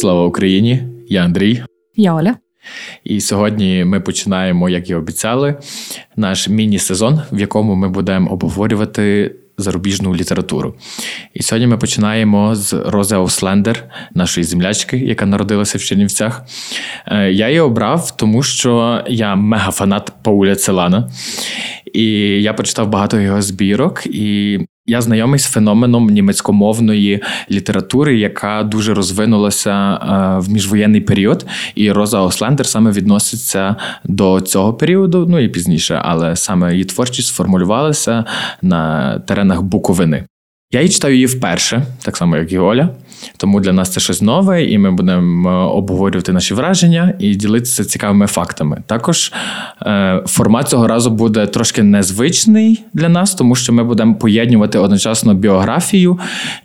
Слава Україні! Я Андрій. Я Оля. І сьогодні ми починаємо, як і обіцяли, наш міні-сезон, в якому ми будемо обговорювати зарубіжну літературу. І сьогодні ми починаємо з Розе Ослендер, нашої землячки, яка народилася в Чернівцях. Е, я її обрав, тому що я мега-фанат Пауля Целана. І я почитав багато його збірок. і я знайомий з феноменом німецькомовної літератури, яка дуже розвинулася е, в міжвоєнний період, і Роза Ослендер саме відноситься до цього періоду, ну і пізніше, але саме її творчість сформулювалася на теренах Буковини. Я її читаю її вперше, так само як і Оля. Тому для нас це щось нове, і ми будемо е, обговорювати наші враження і ділитися цікавими фактами. Також е, формат цього разу буде трошки незвичний для нас, тому що ми будемо поєднувати одночасно біографію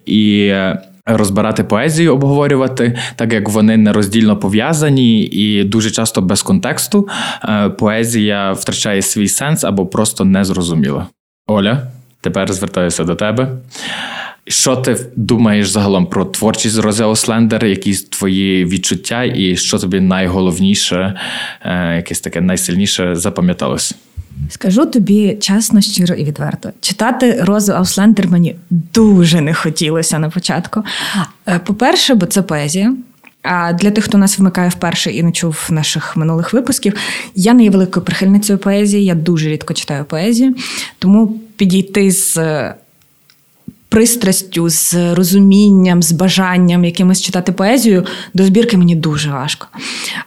і. Е, розбирати поезію, обговорювати, так як вони нероздільно пов'язані і дуже часто без контексту поезія втрачає свій сенс або просто незрозуміла. Оля, тепер звертаюся до тебе. Що ти думаєш загалом про творчість Рози Ауслендер? Якісь твої відчуття, і що тобі найголовніше, е, якесь таке найсильніше запам'яталось? Скажу тобі чесно, щиро і відверто. Читати Розу Ауслендер мені дуже не хотілося на початку. Е, по-перше, бо це поезія. А для тих, хто нас вмикає вперше і не чув наших минулих випусків, я не є великою прихильницею поезії, я дуже рідко читаю поезію, тому підійти з пристрастю, з розумінням, з бажанням якимось читати поезію до збірки мені дуже важко.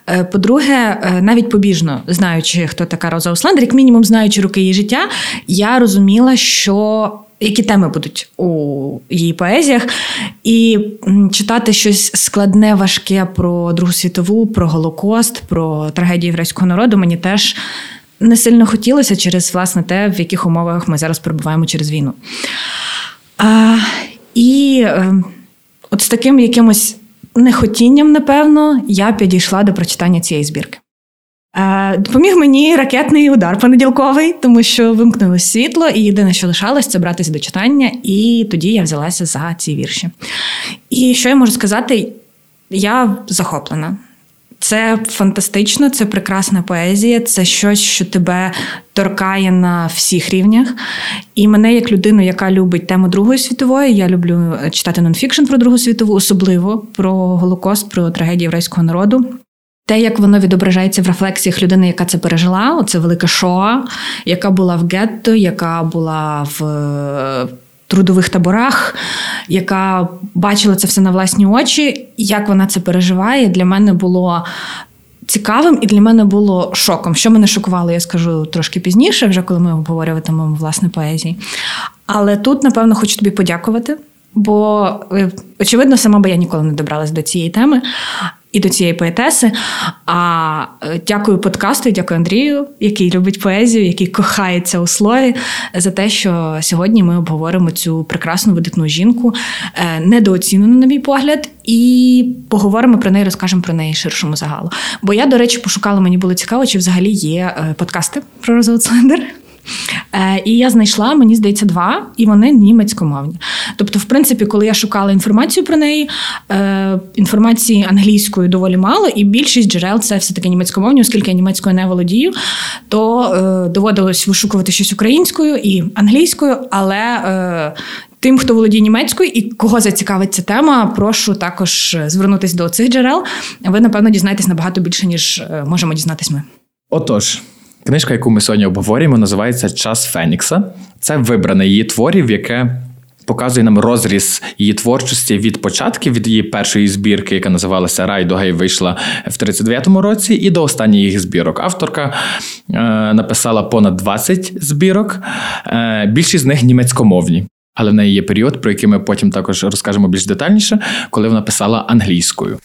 Е, по-друге, е, навіть побіжно знаючи, хто така Роза Услендер, як мінімум знаючи роки її життя, я розуміла, що. Які теми будуть у її поезіях, і читати щось складне, важке про Другу світову, про Голокост, про трагедію єврейського народу мені теж не сильно хотілося через власне те, в яких умовах ми зараз перебуваємо через війну. А, І е, от з таким якимось нехотінням, напевно, я підійшла до прочитання цієї збірки. Е, допоміг мені ракетний удар понеділковий, тому що вимкнулося світло, і єдине, що лишалось, це братися до читання, і тоді я взялася за ці вірші. І що я можу сказати? Я захоплена. Це фантастично, це прекрасна поезія, це щось, що тебе торкає на всіх рівнях. І мене, як людину, яка любить тему Другої світової, я люблю читати нонфікшн про Другу світову, особливо про Голокост, про трагедію єврейського народу. Те, як воно відображається в рефлексіях людини, яка це пережила, оце велика шоа, яка була в гетто, яка була в трудових таборах, яка бачила це все на власні очі. Як вона це переживає, для мене було. Цікавим і для мене було шоком. Що мене шокувало, я скажу трошки пізніше, вже коли ми обговорюватимемо власне поезії. Але тут, напевно, хочу тобі подякувати, бо, е, очевидно, сама би я ніколи не добралась до цієї теми і до цієї поетеси. А е, дякую подкасту, дякую Андрію, який любить поезію, який кохається у слові, за те, що сьогодні ми обговоримо цю прекрасну видатну жінку, е, недооцінену, на мій погляд, і поговоримо про неї, розкажемо про неї ширшому загалу. Бо я, до речі, пошукала, мені було цікаво, чи взагалі є е, подкасти про Розову Слендер. Е, і я знайшла, мені здається, два, і вони німецькомовні. Тобто, в принципі, коли я шукала інформацію про неї, е, інформації англійською доволі мало, і більшість джерел це все-таки німецькомовні, оскільки я німецькою не володію, то е, доводилось вишукувати щось українською і англійською, але. Тим, хто володіє німецькою і кого зацікавить ця тема, прошу також звернутися до цих джерел. Ви, напевно, дізнаєтесь набагато більше, ніж можемо дізнатись ми. Отож, Книжка, яку ми сьогодні обговорюємо, називається Час Фенікса. Це вибране її творів, яке показує нам розріз її творчості від початків, від її першої збірки, яка називалася Райдога і вийшла в 39-му році, і до останніх їх збірок. Авторка е, написала понад 20 збірок, е, більшість з них німецькомовні. Але в неї є період, про який ми потім також розкажемо більш детальніше, коли вона писала англійською.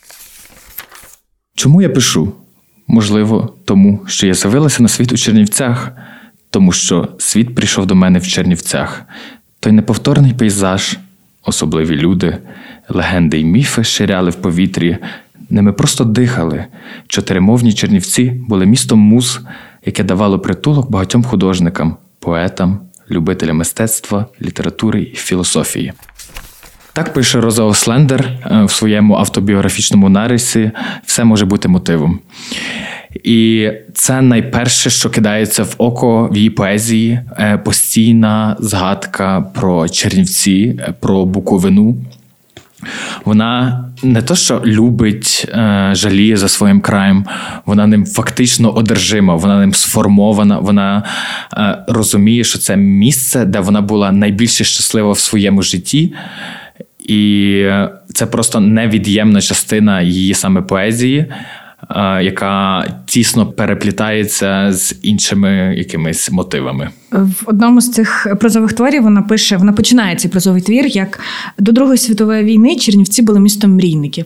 Чому я пишу? Можливо, тому що я з'явилася на світ у Чернівцях, тому що світ прийшов до мене в Чернівцях, той неповторний пейзаж, особливі люди, легенди й міфи ширяли в повітрі, ними просто дихали. Чотиримовні Чернівці були містом муз, яке давало притулок багатьом художникам, поетам, любителям мистецтва, літератури і філософії. Так пише Роза Ослендер е, в своєму автобіографічному нарисі все може бути мотивом. І це найперше, що кидається в око в її поезії, е, постійна згадка про Чернівці, е, про Буковину. Вона не то, що любить, е, жаліє за своїм краєм, вона ним фактично одержима, вона ним сформована. Вона розуміє, що це місце, де вона була найбільше щаслива в своєму житті. І це просто невід'ємна частина її саме поезії яка тісно переплітається з іншими якимись мотивами. В одному з цих прозових творів вона пише: вона починає цей прозовий твір як до Другої світової війни Чернівці були містом мрійників.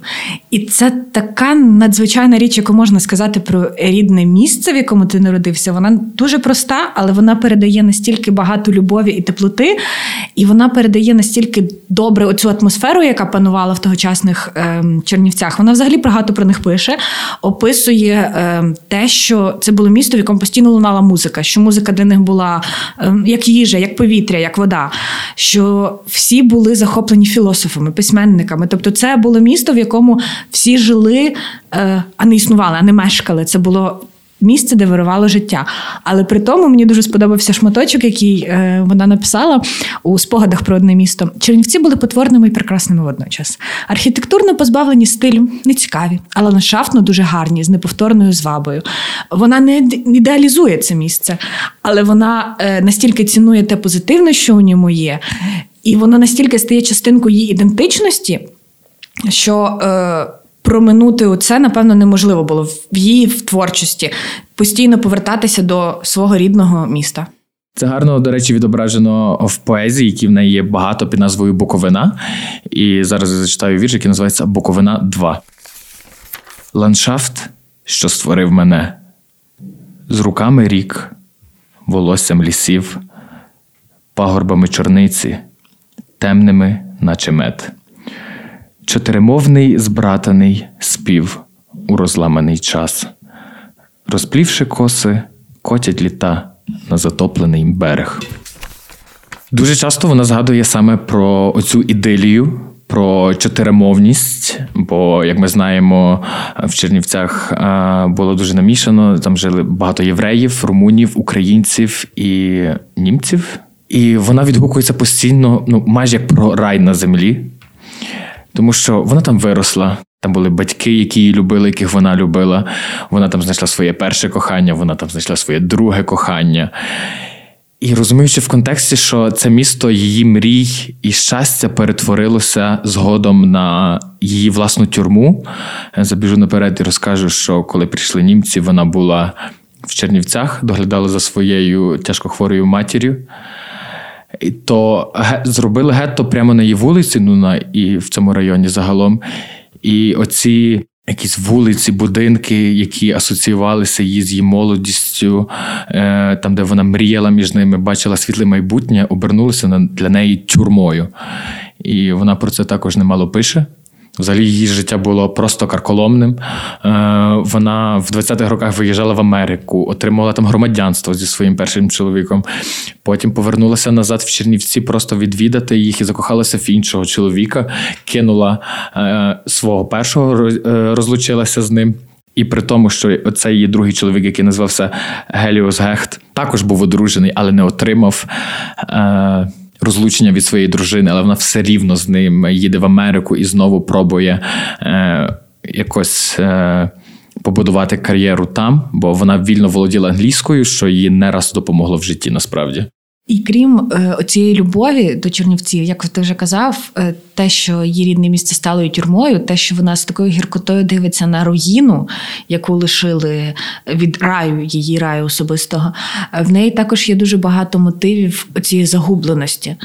І це така надзвичайна річ, яку можна сказати про рідне місце, в якому ти народився. Вона дуже проста, але вона передає настільки багато любові і теплоти, і вона передає настільки добре оцю атмосферу, яка панувала в тогочасних е, Чернівцях. Вона взагалі багато про них пише описує е, те, що це було місто, в якому постійно лунала музика, що музика для них була е, як їжа, як повітря, як вода. Що всі були захоплені філософами, письменниками. Тобто, це було місто, в якому всі жили, е, а не існували, а не мешкали. Це було місце, де вирувало життя. Але при тому мені дуже сподобався шматочок, який е, вона написала у спогадах про одне місто. Чернівці були потворними і прекрасними водночас. Архітектурно позбавлені стилю, нецікаві, але ландшафтно дуже гарні, з неповторною звабою. Вона не ідеалізує це місце, але вона е, настільки цінує те позитивне, що у ньому є, і воно настільки стає частинкою її ідентичності, що. Е, проминути оце, напевно, неможливо було в її в творчості постійно повертатися до свого рідного міста. Це гарно, до речі, відображено в поезії, які в неї є багато під назвою Буковина. І зараз я зачитаю вірш, який називається Буковина 2. Ландшафт, що створив мене, з руками рік, волоссям лісів, пагорбами чорниці, темними, наче мед. Чотиримовний збратаний спів у розламаний час, розплівши коси, котять літа на затоплений берег. Дуже часто вона згадує саме про оцю ідилію, про чотиримовність. Бо, як ми знаємо, в Чернівцях було дуже намішано. Там жили багато євреїв, румунів, українців і німців. І вона відгукується постійно, ну майже як про рай на землі тому що вона там виросла. Там були батьки, які її любили, яких вона любила. Вона там знайшла своє перше кохання, вона там знайшла своє друге кохання. І розуміючи в контексті, що це місто її мрій і щастя перетворилося згодом на її власну тюрму. Забіжу наперед і розкажу, що коли прийшли німці, вона була в Чернівцях, доглядала за своєю тяжкохворою матір'ю то зробили гетто прямо на її вулиці, ну на і в цьому районі загалом. І оці якісь вулиці, будинки, які асоціювалися її з її молодістю, е, там, де вона мріяла між ними, бачила світле майбутнє, обернулися для неї тюрмою. І вона про це також немало пише. Взагалі її життя було просто карколомним. Е, вона в 20-х роках виїжджала в Америку, отримала там громадянство зі своїм першим чоловіком. Потім повернулася назад в Чернівці, просто відвідати їх і закохалася в іншого чоловіка, кинула е, свого першого, е, розлучилася з ним. І при тому, що оцей її другий чоловік, який назвався Геліос Гехт, також був одружений, але не отримав розлучення від своєї дружини, але вона все рівно з ним їде в Америку і знову пробує е, якось. Е, Побудувати кар'єру там, бо вона вільно володіла англійською, що їй не раз допомогло в житті насправді. І крім е, цієї любові до Чернівців, як ти вже казав, е, те, що її рідне місце стало тюрмою, те, що вона з такою гіркотою дивиться на руїну, яку лишили від раю, її раю особистого, в неї також є дуже багато мотивів цієї загубленості.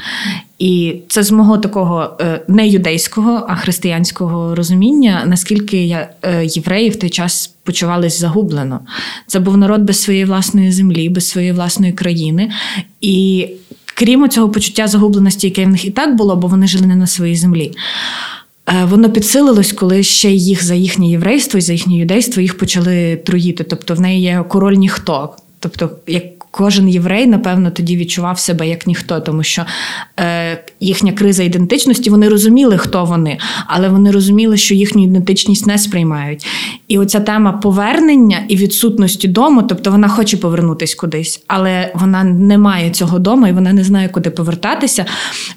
І це з мого такого е, не юдейського, а християнського розуміння, наскільки е, євреї в той час почувались загублено. Це був народ без своєї власної землі, без своєї власної країни. І крім цього почуття загубленості, яке в них і так було, бо вони жили не на своїй землі. Е, воно підсилилось, коли ще їх за їхнє єврейство і за їхнє юдейство їх почали труїти. Тобто в неї є король ніхто. Тобто, як кожен єврей, напевно, тоді відчував себе як ніхто, тому що е, їхня криза ідентичності, вони розуміли, хто вони, але вони розуміли, що їхню ідентичність не сприймають. І оця тема повернення і відсутності дому, тобто вона хоче повернутися кудись, але вона не має цього дому і вона не знає, куди повертатися.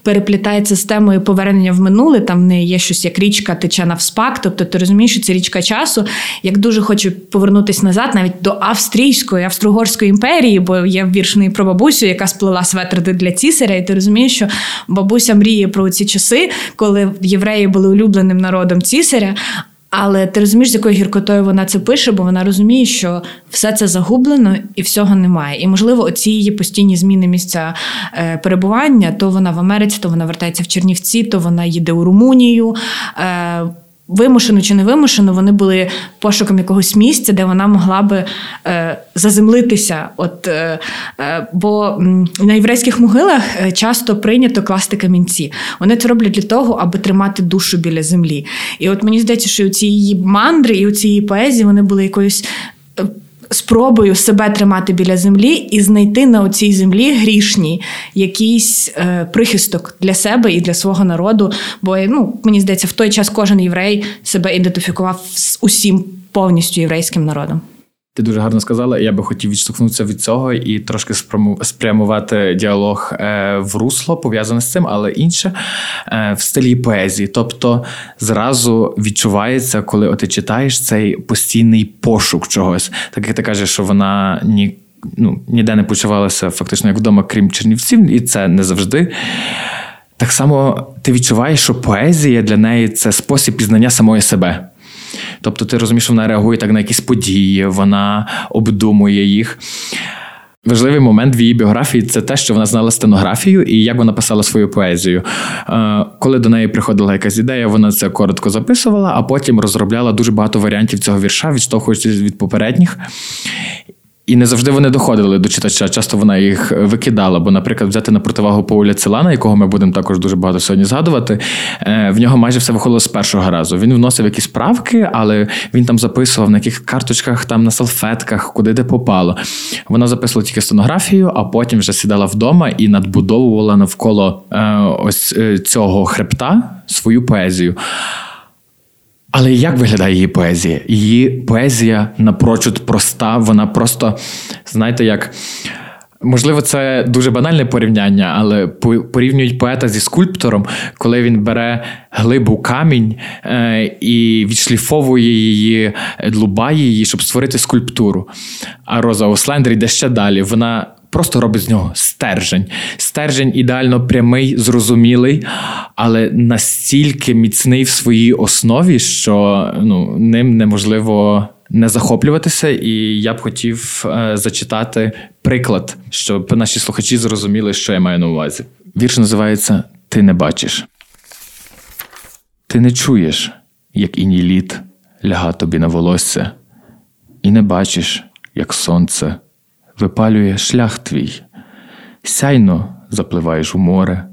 Переплітається з темою повернення в минуле. Там в неї є щось як річка тече навспак. Тобто ти розумієш, що це річка часу. Як дуже хоче повернутися назад, навіть до австрійської, австро-угорської імперії, бо є вірш про бабусю, яка сплела светр для цісаря, і ти розумієш, що бабуся мріє про ці часи, коли євреї були улюбленим народом цісаря. Але ти розумієш, з якою гіркотою вона це пише, бо вона розуміє, що все це загублено і всього немає. І, можливо, оці її постійні зміни місця е, перебування: то вона в Америці, то вона вертається в Чернівці, то вона їде у Румунію. Вимушено чи не вимушено, вони були пошуком якогось місця, де вона могла би е, заземлитися. От, е, е, Бо на єврейських могилах е, часто прийнято класти камінці. Вони це роблять для того, аби тримати душу біля землі. І от мені здається, що ці її мандри і у цієї поезії вони були якоюсь. Спробую себе тримати біля землі і знайти на цій землі грішній якийсь е, прихисток для себе і для свого народу. Бо ну, мені здається, в той час кожен єврей себе ідентифікував з усім повністю єврейським народом. Ти дуже гарно сказала. Я би хотів відштовхнутися від цього і трошки спрямувати діалог е, в русло пов'язане з цим, але інше е, в стилі поезії. Тобто зразу відчувається, коли ти читаєш цей постійний пошук чогось. Так як ти кажеш, що вона ні. Ну, ніде не почувалася фактично як вдома, крім Чернівців, і це не завжди. Так само ти відчуваєш, що поезія для неї це спосіб пізнання самої себе. Тобто ти розумієш, вона реагує так на якісь події, вона обдумує їх. Важливий момент в її біографії це те, що вона знала стенографію і як вона писала свою поезію. Е, коли до неї приходила якась ідея, вона це коротко записувала, а потім розробляла дуже багато варіантів цього вірша, відштовхуючись від попередніх. І не завжди вони доходили до читача. Часто вона їх викидала. Бо, наприклад, взяти на противагу Пауля Целана, якого ми будемо також дуже багато сьогодні згадувати. Е, в нього майже все виходило з першого разу. Він вносив якісь правки, але він там записував на яких карточках, там на салфетках, куди де попало. Вона записувала тільки стенографію, а потім вже сідала вдома і надбудовувала навколо е, ось е, цього хребта свою поезію. Але як виглядає її поезія? Її поезія напрочуд проста, вона просто, знаєте, як. Можливо, це дуже банальне порівняння, але порівнюють поета зі скульптором, коли він бере глибу камінь е, і відшліфовує її, длубає її, щоб створити скульптуру. А Роза Ослендер йде ще далі. Вона просто робить з нього стержень. Стержень ідеально прямий, зрозумілий, але настільки міцний в своїй основі, що ну, ним неможливо. Не захоплюватися, і я б хотів е, зачитати приклад, щоб наші слухачі зрозуміли, що я маю на увазі. Вірш називається Ти не бачиш. Ти не чуєш, як іній літ ляга тобі на волосся, і не бачиш, як сонце випалює шлях твій, сяйно запливаєш у море,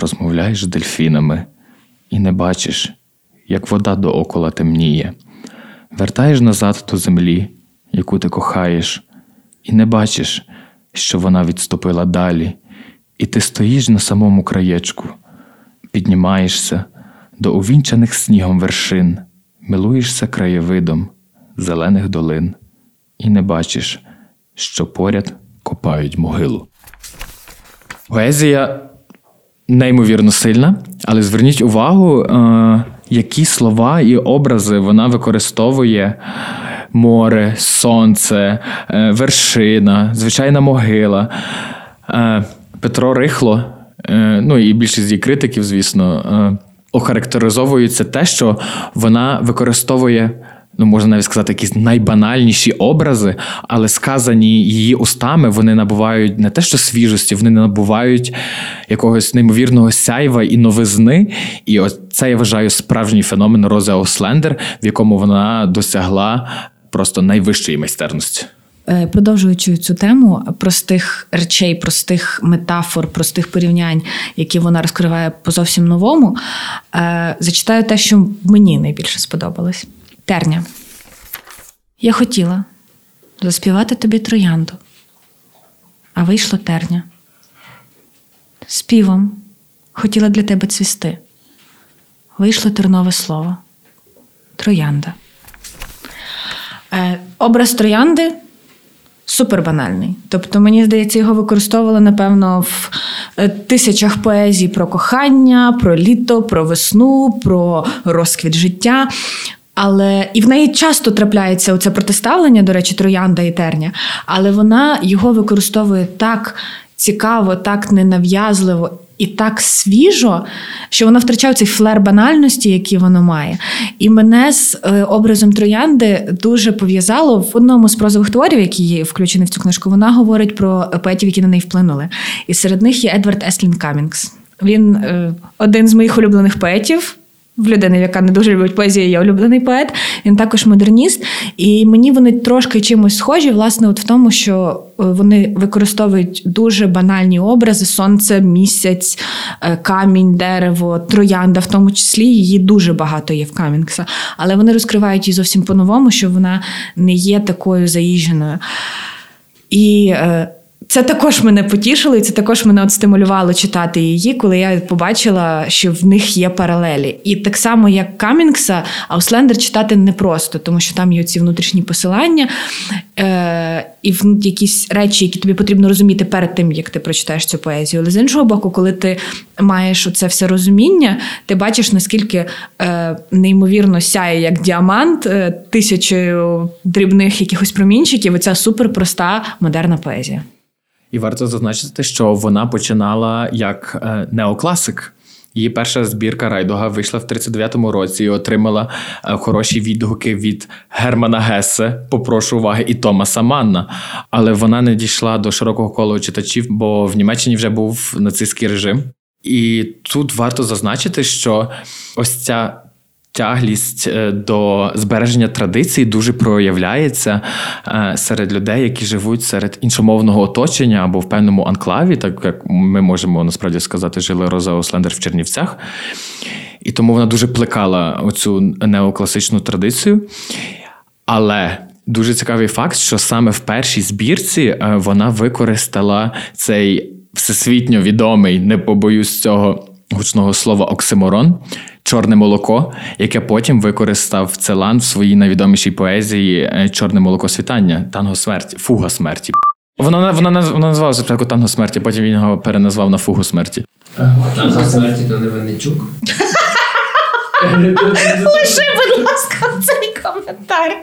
розмовляєш з дельфінами і не бачиш, як вода доокола темніє, вертаєш назад до землі, яку ти кохаєш, і не бачиш, що вона відступила далі, і ти стоїш на самому краєчку, піднімаєшся до увінчаних снігом вершин, милуєшся краєвидом зелених долин, і не бачиш, що поряд копають могилу. Поезія неймовірно сильна, але зверніть увагу, е, які слова і образи вона використовує. Море, сонце, е, вершина, звичайна могила. Е, Петро Рихло, ну і більшість її критиків, звісно, охарактеризовується те, що вона використовує ну можна навіть сказати, якісь найбанальніші образи, але сказані її устами, вони набувають не те, що свіжості, вони набувають якогось неймовірного сяйва і новизни. І ось це я вважаю справжній феномен Рози Ослендер, в якому вона досягла просто найвищої майстерності. Е, продовжуючи цю тему простих речей, простих метафор, простих порівнянь, які вона розкриває по зовсім новому, е, зачитаю те, що мені найбільше сподобалось. Терня. Я хотіла заспівати тобі троянду, а вийшло терня. Співом хотіла для тебе цвісти. Вийшло тернове слово. Троянда. Е, Образ троянди супер банальний. Тобто, мені здається, його використовували, напевно, в е, тисячах поезій про кохання, про літо, про весну, про розквіт життя. Але і в неї часто трапляється оце протиставлення, до речі, троянда і терня, але вона його використовує так цікаво, так ненав'язливо і так свіжо, що воно втрачає цей флер банальності, який воно має. І мене з е, образом троянди дуже пов'язало в одному з прозових творів, які включені в цю книжку. Вона говорить про поетів, які на неї вплинули. І серед них є Едвард Еслін Камінгс. Він е, один з моїх улюблених поетів в людини, яка не дуже любить поезію, є улюблений поет. Він також модерніст. І мені вони трошки чимось схожі, власне, от в тому, що е, вони використовують дуже банальні образи: сонце, місяць, е, камінь, дерево, троянда, в тому числі її дуже багато є в Камінгса. Але вони розкривають її зовсім по-новому, що вона не є такою заїждженою. І е, це також мене потішило, і це також мене от стимулювало читати її, коли я побачила, що в них є паралелі. І так само, як Камінгса, Ауслендер читати непросто, тому що там є ці внутрішні посилання е- і якісь речі, які тобі потрібно розуміти перед тим, як ти прочитаєш цю поезію. Але з іншого боку, коли ти маєш оце все розуміння, ти бачиш, наскільки е- неймовірно сяє як діамант е- тисячою дрібних якихось промінчиків. Оця суперпроста модерна поезія. І варто зазначити, що вона починала як е, неокласик. Її перша збірка Райдога вийшла в 39-му році і отримала е, хороші відгуки від Германа Гесе, попрошу уваги, і Томаса Манна. Але вона не дійшла до широкого кола читачів, бо в Німеччині вже був нацистський режим. І тут варто зазначити, що ось ця тяглість е, до збереження традицій дуже проявляється е, серед людей, які живуть серед іншомовного оточення або в певному анклаві, так як ми можемо насправді сказати, жили Роза Ослендер в Чернівцях. І тому вона дуже плекала оцю неокласичну традицію. Але дуже цікавий факт, що саме в першій збірці е, вона використала цей всесвітньо відомий, не побоюсь цього гучного слова оксиморон чорне молоко, яке потім використав Целан в своїй найвідомішій поезії е, Чорне молоко світання, танго смерті, фуга смерті. Вона вона, вона називалася спочатку танго смерті, потім він його переназвав на фугу смерті. Танго смерті то не Винничук. Лиши, будь ласка, цей коментар.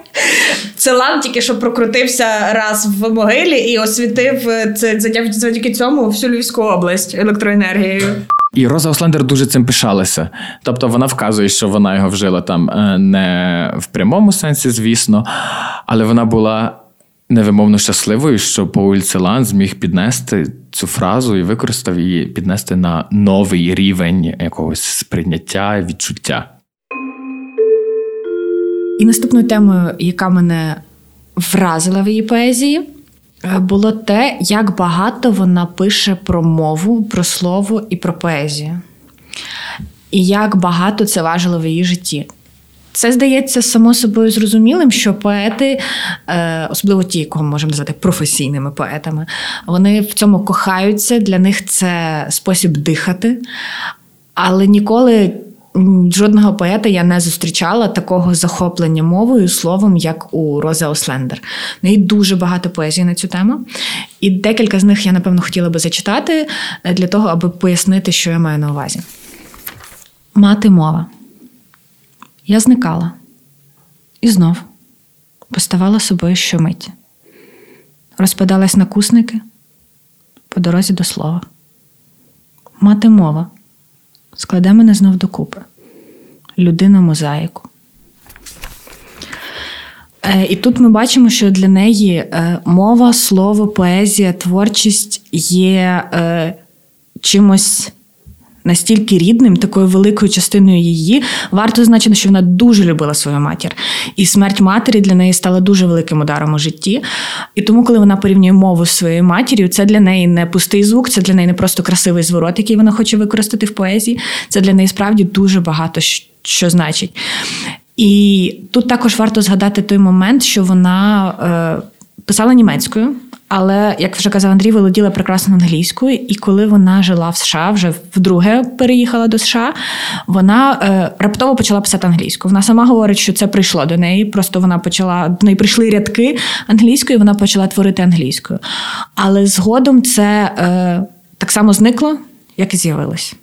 Целан тільки що прокрутився раз в могилі і освітив е, це завдяки цьому всю Львівську область електроенергією. І Роза Ослендер дуже цим пишалася. Тобто вона вказує, що вона його вжила там е, не в прямому сенсі, звісно, але вона була невимовно щасливою, що Пауль Целан зміг піднести цю фразу і використав її піднести на новий рівень якогось сприйняття, відчуття. І наступною темою, яка мене вразила в її поезії. Е, було те, як багато вона пише про мову, про слово і про поезію. І як багато це важило в її житті. Це здається само собою зрозумілим, що поети, е, особливо ті, кого можемо назвати професійними поетами, вони в цьому кохаються, для них це спосіб дихати, але ніколи Жодного поета я не зустрічала такого захоплення мовою словом, як у Рози Ослендер. В неї дуже багато поезії на цю тему. І декілька з них я, напевно, хотіла би зачитати е, для того, аби пояснити, що я маю на увазі. Мати мова. Я зникала і знов поставала собою щомить. Розпадалась на кусники по дорозі до слова. Мати мова складе мене знов докупи. Людина мозаїку. Е, і тут ми бачимо, що для неї е, мова, слово, поезія, творчість є е, чимось настільки рідним, такою великою частиною її. Варто зазначити, що вона дуже любила свою матір. І смерть матері для неї стала дуже великим ударом у житті. І тому, коли вона порівнює мову з своєю матір'ю, це для неї не пустий звук, це для неї не просто красивий зворот, який вона хоче використати в поезії. Це для неї справді дуже багато що значить. І тут також варто згадати той момент, що вона е, писала німецькою. Але як вже казав Андрій, володіла прекрасно англійською, і коли вона жила в США, вже вдруге переїхала до США, вона е, раптово почала писати англійською. Вона сама говорить, що це прийшло до неї. Просто вона почала до неї прийшли рядки англійською, вона почала творити англійською. Але згодом це е, так само зникло, як і з'явилось.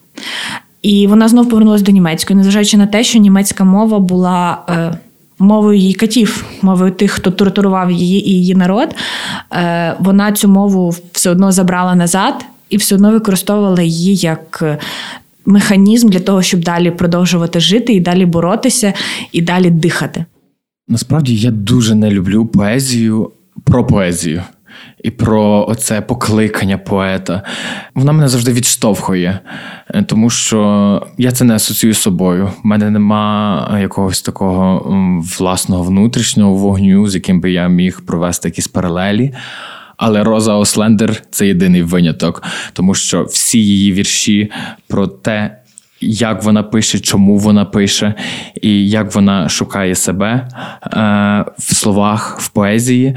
І вона знов повернулася до німецької, незважаючи на те, що німецька мова була. Е, Мовою її катів, мовою тих, хто тортурував її і її народ, е, вона цю мову все одно забрала назад і все одно використовувала її як е, механізм для того, щоб далі продовжувати жити і далі боротися, і далі дихати. Насправді я дуже не люблю поезію про поезію і про оце покликання поета. Вона мене завжди відштовхує, е, тому що я це не асоціюю з собою. У мене нема якогось такого власного внутрішнього вогню, з яким би я міг провести якісь паралелі. Але Роза Ослендер це єдиний виняток, тому що всі її вірші про те, як вона пише, чому вона пише, і як вона шукає себе е, в словах, в поезії.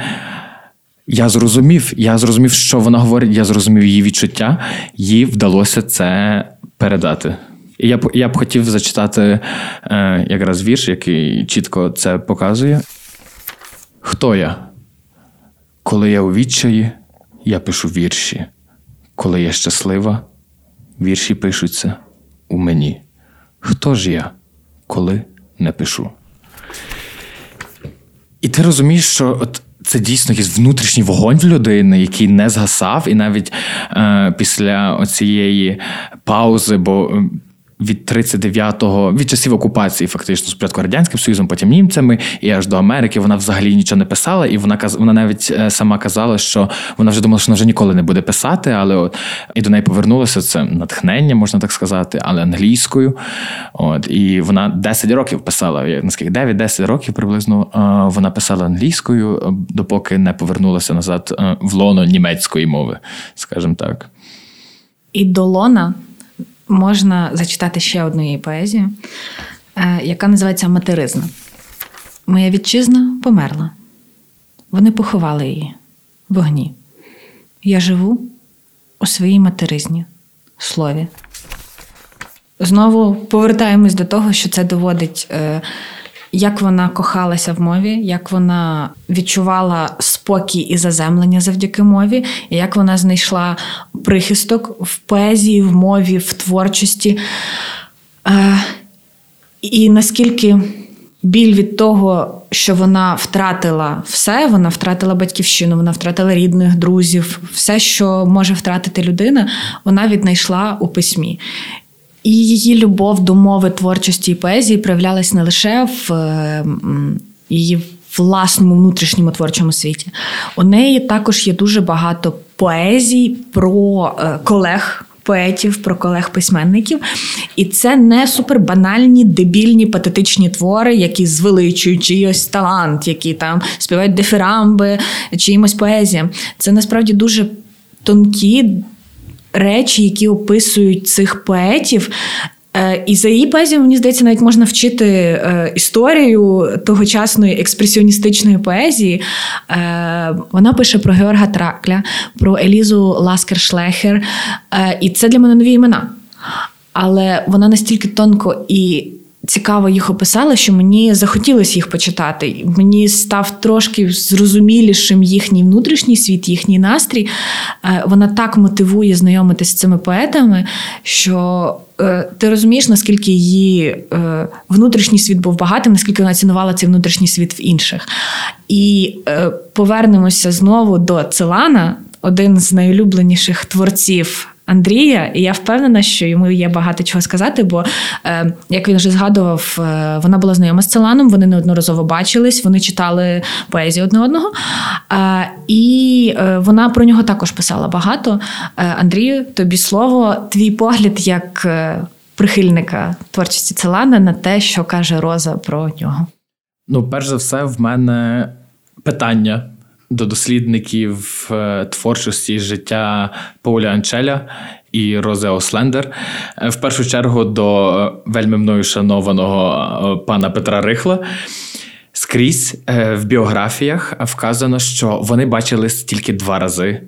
Я зрозумів, я зрозумів, що вона говорить, я зрозумів її відчуття, їй вдалося це передати. І я б я б хотів зачитати е, якраз вірш, який чітко це показує. Хто я? Коли я у відчаї, я пишу вірші. Коли я щаслива, вірші пишуться у мені. Хто ж я, коли не пишу? І ти розумієш, що от це дійсно якийсь внутрішній вогонь в людини, який не згасав, і навіть е, після оцієї паузи, бо від 39-го, від часів окупації, фактично, спочатку радянським союзом, потім німцями, і аж до Америки вона взагалі нічого не писала, і вона вона навіть е, сама казала, що вона вже думала, що вона вже ніколи не буде писати, але от і до неї повернулося це натхнення, можна так сказати, але англійською. От і вона 10 років писала, наскільки 9-10 років приблизно е, вона писала англійською, е, допоки не повернулася назад в лоно німецької мови, скажімо так. І до лона можна зачитати ще одну її поезію, е, яка називається Материзна. Моя вітчизна померла. Вони поховали її в вогні. Я живу у своїй материзні, слові. Знову повертаємось до того, що це доводить е, як вона кохалася в мові, як вона відчувала спокій і заземлення завдяки мові, і як вона знайшла прихисток в поезії, в мові, в творчості. Е, і наскільки біль від того, що вона втратила все, вона втратила батьківщину, вона втратила рідних, друзів, все, що може втратити людина, вона віднайшла у письмі. І її любов до мови творчості і поезії проявлялась не лише в її власному внутрішньому творчому світі. У неї також є дуже багато поезій про е, колег. Поетів, про колег-письменників, і це не супербанальні, дебільні, патетичні твори, які звеличують чийось талант, які там співають дифирамби, чиїмось поезіям. Це насправді дуже тонкі, речі, які описують цих поетів. Е, і за її поезією, мені здається, навіть можна вчити е, історію тогочасної експресіоністичної поезії. Е, вона пише про Георга Тракля, про Елізу Ласкер-Шлехер. І це для мене нові імена. Але вона настільки тонко і цікаво їх описала, що мені захотілося їх почитати. Мені став трошки зрозумілішим їхній внутрішній світ, їхній настрій. Е, вона так мотивує знайомитися з цими поетами, що е, ти розумієш, наскільки її е, внутрішній світ був багатим, наскільки вона цінувала цей внутрішній світ в інших. І повернемося знову до Целана, один з найулюбленіших творців Андрія, і я впевнена, що йому є багато чого сказати, бо, е, як він вже згадував, е, вона була знайома з Целаном, вони неодноразово бачились, вони читали поезію одне одного. Е, і вона про нього також писала багато. Андрію, тобі слово, твій погляд як прихильника творчості Целана на те, що каже Роза про нього. Ну, перш за все, в мене питання до дослідників е, творчості життя Пауля Анчеля і Розео Слендер. Е, в першу чергу до е, вельми мною шанованого пана Петра Рихла. скрізь в біографіях вказано, що вони бачились тільки два рази,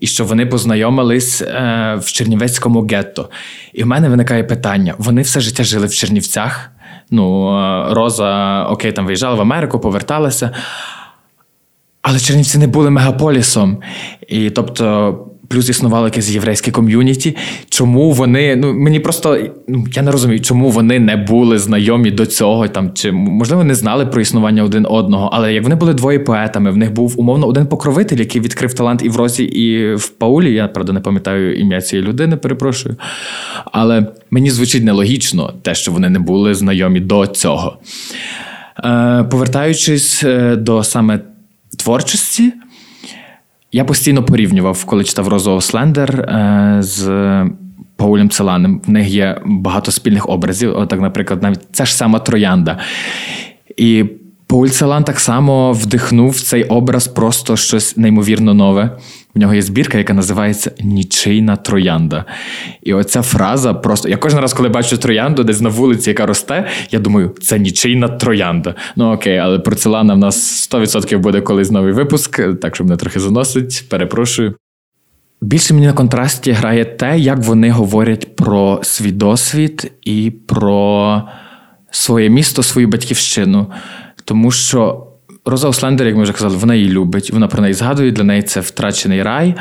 і що вони познайомились в Чернівецькому гетто. І в мене виникає питання: вони все життя жили в Чернівцях. Ну, Роза, окей, там виїжджала в Америку, поверталася. Але Чернівці не були мегаполісом. І тобто плюс існувало якесь єврейське ком'юніті. Чому вони, ну мені просто ну, я не розумію, чому вони не були знайомі до цього, там чи можливо не знали про існування один одного. Але як вони були двоє поетами, в них був умовно один покровитель, який відкрив талант і в Розі, і в Паулі. Я правда не пам'ятаю ім'я цієї людини, перепрошую. Але мені звучить нелогічно те, що вони не були знайомі до цього. Е, Повертаючись е, до саме творчості. Я постійно порівнював, коли читав Розового Слендер е, з Паулем Целанем. В них є багато спільних образів. Отак, наприклад, навіть ця ж сама Троянда. І Пауль Целан так само вдихнув в цей образ просто щось неймовірно нове. В нього є збірка, яка називається Нічийна троянда. І оця фраза просто. Я кожен раз, коли бачу троянду, десь на вулиці, яка росте, я думаю, це нічийна троянда. Ну окей, але про Целана в нас 100% буде колись новий випуск, так що мене трохи заносить, перепрошую. Більше мені на контрасті грає те, як вони говорять про свій досвід і про своє місто, свою батьківщину. Тому що Роза Ослендер, як ми вже казали, вона її любить, вона про неї згадує, для неї це втрачений рай.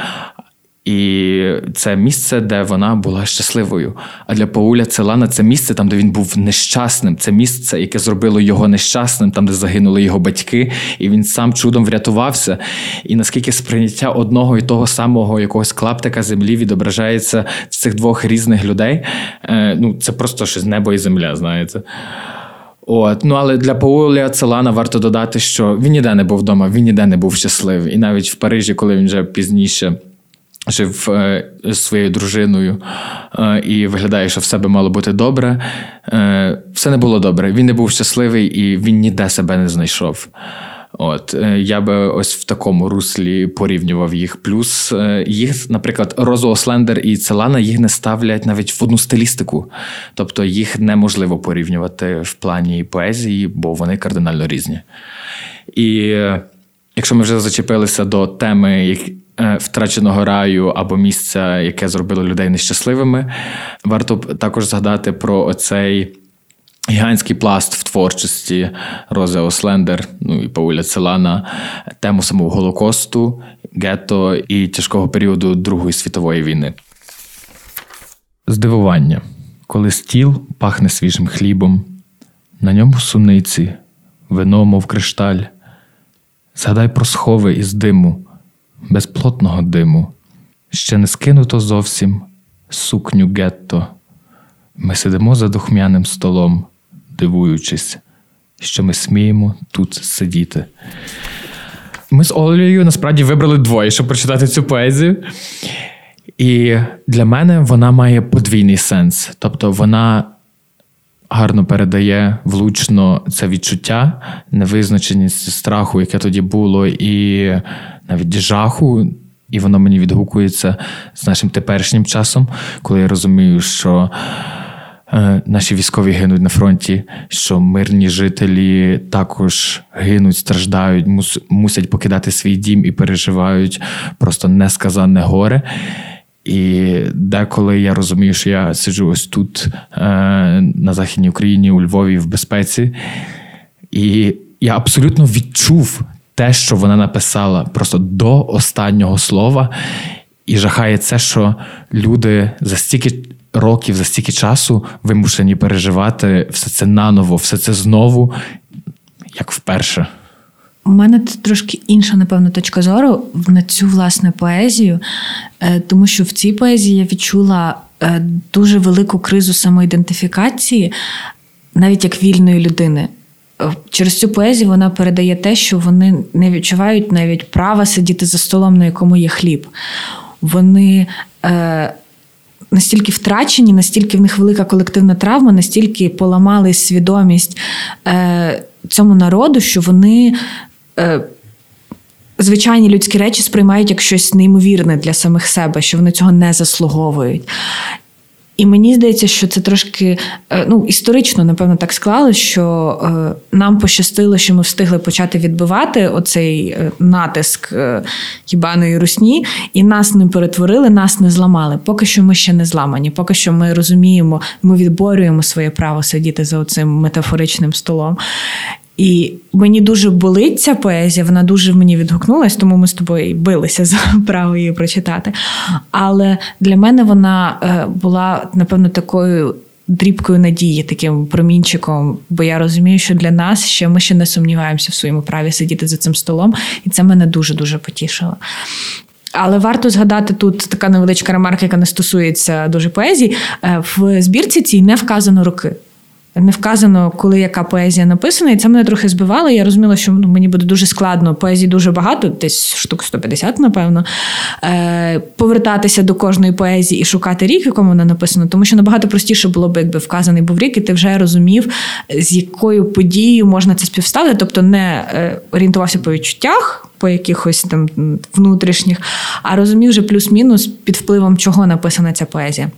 І це місце, де вона була щасливою. А для Пауля Целана це місце, там, де він був нещасним. Це місце, яке зробило його нещасним, там, де загинули його батьки, і він сам чудом врятувався. І наскільки сприйняття одного і того самого якогось клаптика землі відображається в цих двох різних людей, е, ну це просто щось небо і земля, знаєте. От, ну але для Пауля Целана варто додати, що він ніде не був вдома, він ніде не був щасливий. І навіть в Парижі, коли він вже пізніше жив е, з своєю дружиною е, і виглядає, що все би мало бути добре, е, все не було добре. Він не був щасливий і він ніде себе не знайшов. От е, я би ось в такому руслі порівнював їх. Плюс е, їх, наприклад, Розо Ослендер і Целана їх не ставлять навіть в одну стилістику, тобто їх неможливо порівнювати в плані поезії, бо вони кардинально різні. І е, якщо ми вже зачепилися до теми втраченого раю або місця, яке зробило людей нещасливими, варто також згадати про оцей. Гігантський пласт в творчості Розе Ослендер, ну і Пауля Целана, тему самого Голокосту, гетто і тяжкого періоду Другої світової війни. Здивування, коли стіл пахне свіжим хлібом, на ньому суниці, вино, мов кришталь. Згадай про схови із диму, безплотного диму, ще не скинуто зовсім сукню гетто. Ми сидимо за духмяним столом дивуючись, що ми сміємо тут сидіти. Ми з Олею насправді вибрали двоє, щоб прочитати цю поезію. І для мене вона має подвійний сенс. Тобто вона гарно передає влучно це відчуття, невизначеність страху, яке тоді було, і навіть жаху. І воно мені відгукується з нашим теперішнім часом, коли я розумію, що наші військові гинуть на фронті, що мирні жителі також гинуть, страждають, мусять покидати свій дім і переживають просто несказанне горе. І деколи я розумію, що я сиджу ось тут, е, на Західній Україні, у Львові, в безпеці, і я абсолютно відчув те, що вона написала просто до останнього слова. І жахає це, що люди за стільки років, за стільки часу вимушені переживати все це наново, все це знову, як вперше. У мене трошки інша, напевно, точка зору на цю власне поезію, е, тому що в цій поезії я відчула е, дуже велику кризу самоідентифікації, навіть як вільної людини. Е, через цю поезію вона передає те, що вони не відчувають навіть права сидіти за столом, на якому є хліб. Вони настільки втрачені, настільки в них велика колективна травма, настільки поламали свідомість е, цьому народу, що вони. Е, Звичайні людські речі сприймають як щось неймовірне для самих себе, що вони цього не заслуговують. І мені здається, що це трошки е, ну, історично, напевно, так склалося, що е, нам пощастило, що ми встигли почати відбивати оцей е, натиск хібаної русні, і нас не перетворили, нас не зламали. Поки що ми ще не зламані, поки що ми розуміємо, ми відборюємо своє право сидіти за оцим метафоричним столом. І мені дуже болить ця поезія, вона дуже мені відгукнулась, тому ми з тобою билися за право її прочитати. Але для мене вона е, була, напевно, такою. Дрібкою надії, таким промінчиком, бо я розумію, що для нас ще ми ще не сумніваємося в своєму праві сидіти за цим столом, і це мене дуже дуже потішило. Але варто згадати тут така невеличка ремарка, яка не стосується дуже поезії. Е, в збірці цій не вказано роки не вказано, коли яка поезія написана, і це мене трохи збивало. Я розуміла, що ну, мені буде дуже складно. Поезії дуже багато, десь штук 150, напевно. Е, Повертатися до кожної поезії і шукати рік, в якому вона написана, тому що набагато простіше було б, якби вказаний був рік, і ти вже розумів, з якою подією можна це співставити, тобто не е, орієнтувався по відчуттях. По якихось там внутрішніх, а розумів вже плюс-мінус під впливом чого написана ця поезія.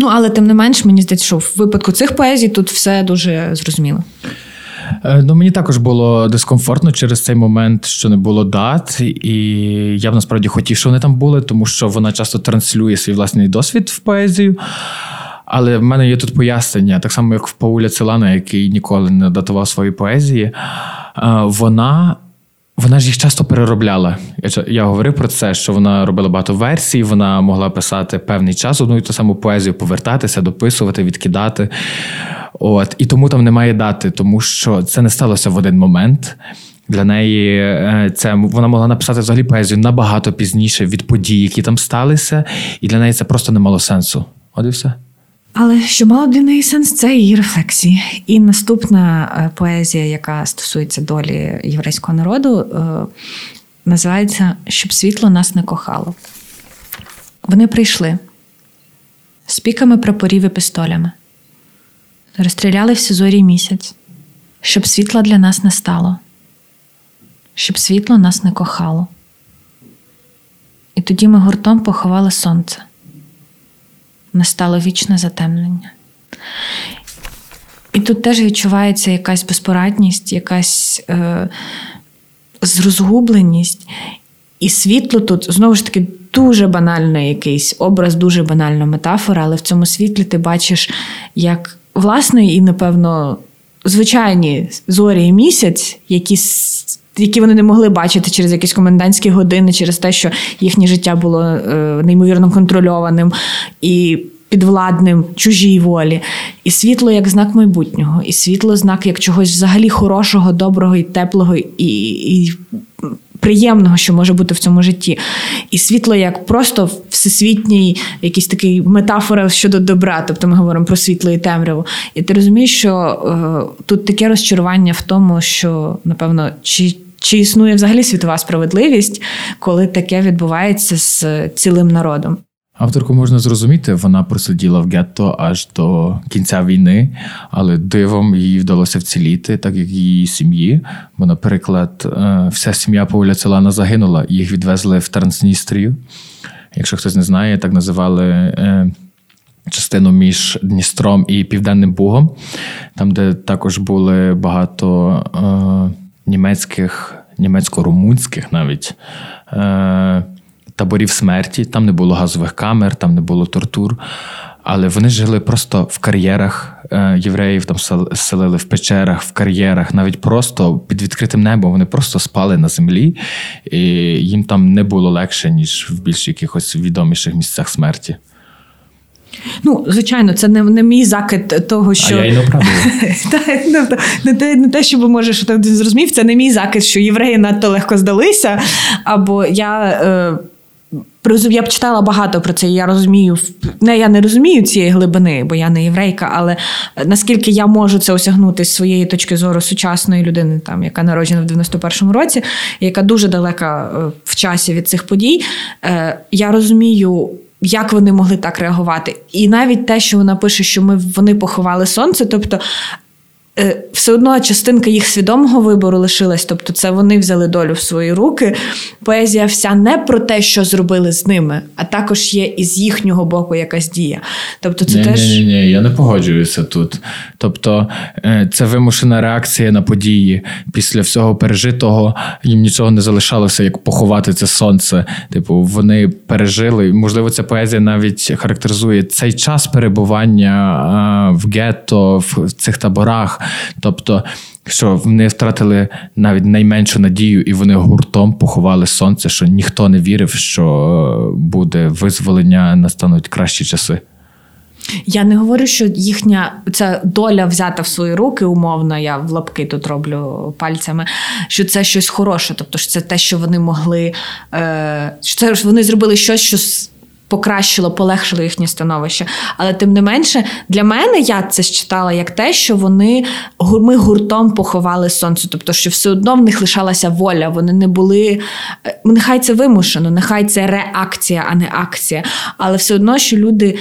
Ну, але тим не менш, мені здається, що в випадку цих поезій тут все дуже зрозуміло. Е, ну, Мені також було дискомфортно через цей момент, що не було дат, і я б насправді хотів, щоб вони там були, тому що вона часто транслює свій власний досвід в поезію. Але в мене є тут пояснення, так само, як в Пауля Целана, який ніколи не датував свої поезії. Е, вона вона ж їх часто переробляла. Я говорив про це, що вона робила багато версій, вона могла писати певний час одну і ту саму поезію, повертатися, дописувати, відкидати. От. І тому там немає дати, тому що це не сталося в один момент. Для неї е, це вона могла написати взагалі поезію набагато пізніше від подій, які там сталися, і для неї це просто не мало сенсу. От і все. Але що мало для неї сенс, це її рефлексії. І наступна е, поезія, яка стосується долі єврейського народу, е, називається Щоб світло нас не кохало. Вони прийшли з піками прапорів і пистолями, розстріляли в Сізорі місяць, щоб світла для нас не стало, щоб світло нас не кохало. І тоді ми гуртом поховали сонце настало вічне затемнення. І тут теж відчувається якась безпорадність, якась е, зрозгубленість. І світло тут знову ж таки дуже банальний якийсь образ, дуже банальна метафора, але в цьому світлі ти бачиш, як власне і, напевно, звичайні зорі і місяць, які які вони не могли бачити через якісь комендантські години, через те, що їхнє життя було е, неймовірно контрольованим і підвладним чужій волі, і світло як знак майбутнього, і світло знак як чогось взагалі хорошого, доброго і теплого і. і Приємного, що може бути в цьому житті, і світло як просто всесвітній якийсь такий метафора щодо добра. Тобто ми говоримо про світло і темряву. І ти розумієш, що е, тут таке розчарування в тому, що напевно, чи чи існує взагалі світова справедливість, коли таке відбувається з цілим народом. Авторку можна зрозуміти, вона просиділа в гетто аж до кінця війни, але дивом їй вдалося вціліти, так як її сім'ї. Бо, наприклад, е, вся сім'я Пауля Целана загинула, їх відвезли в Трансністрію. Якщо хтось не знає, так називали е, частину між Дністром і Південним Бугом, там, де також були багато е, німецьких, німецько-румунських навіть таборів смерті, там не було газових камер, там не було тортур. Але вони жили просто в кар'єрах е, євреїв, там селили в печерах, в кар'єрах, навіть просто під відкритим небом. Вони просто спали на землі, і їм там не було легше, ніж в більш якихось відоміших місцях смерті. Ну, звичайно, це не не мій закид того, що. А я й не Не те, не те, щоб може, що ти зрозумів, це не мій закид, що євреї надто легко здалися. Або я. Е, я б читала багато про це. і Я розумію, не я не розумію цієї глибини, бо я не єврейка, але наскільки я можу це осягнути з своєї точки зору сучасної людини, там яка народжена в 91-му році, яка дуже далека е, в часі від цих подій, е, я розумію. Як вони могли так реагувати? І навіть те, що вона пише, що ми вони поховали сонце, тобто все одно частинка їх свідомого вибору лишилась, тобто це вони взяли долю в свої руки. Поезія вся не про те, що зробили з ними, а також є із їхнього боку якась дія. Тобто, це ні, теж ні, ні, ні, я не погоджуюся тут. Тобто, е, це вимушена реакція на події. Після всього пережитого їм нічого не залишалося, як поховати це сонце. Типу, вони пережили. Можливо, ця поезія навіть характеризує цей час перебування в гетто, в цих таборах. Тобто, що вони втратили навіть найменшу надію, і вони гуртом поховали сонце, що ніхто не вірив, що буде визволення, настануть кращі часи. Я не говорю, що їхня ця доля взята в свої руки, умовно, я в лапки тут роблю пальцями, що це щось хороше, тобто що це те, що вони могли, е, що це вони зробили щось, що покращило, полегшило їхнє становище. Але тим не менше, для мене я це читала як те, що вони ми гуртом поховали сонце. Тобто, що все одно в них лишалася воля. Вони не були. Е, нехай це вимушено, нехай це реакція, а не акція. Але все одно, що люди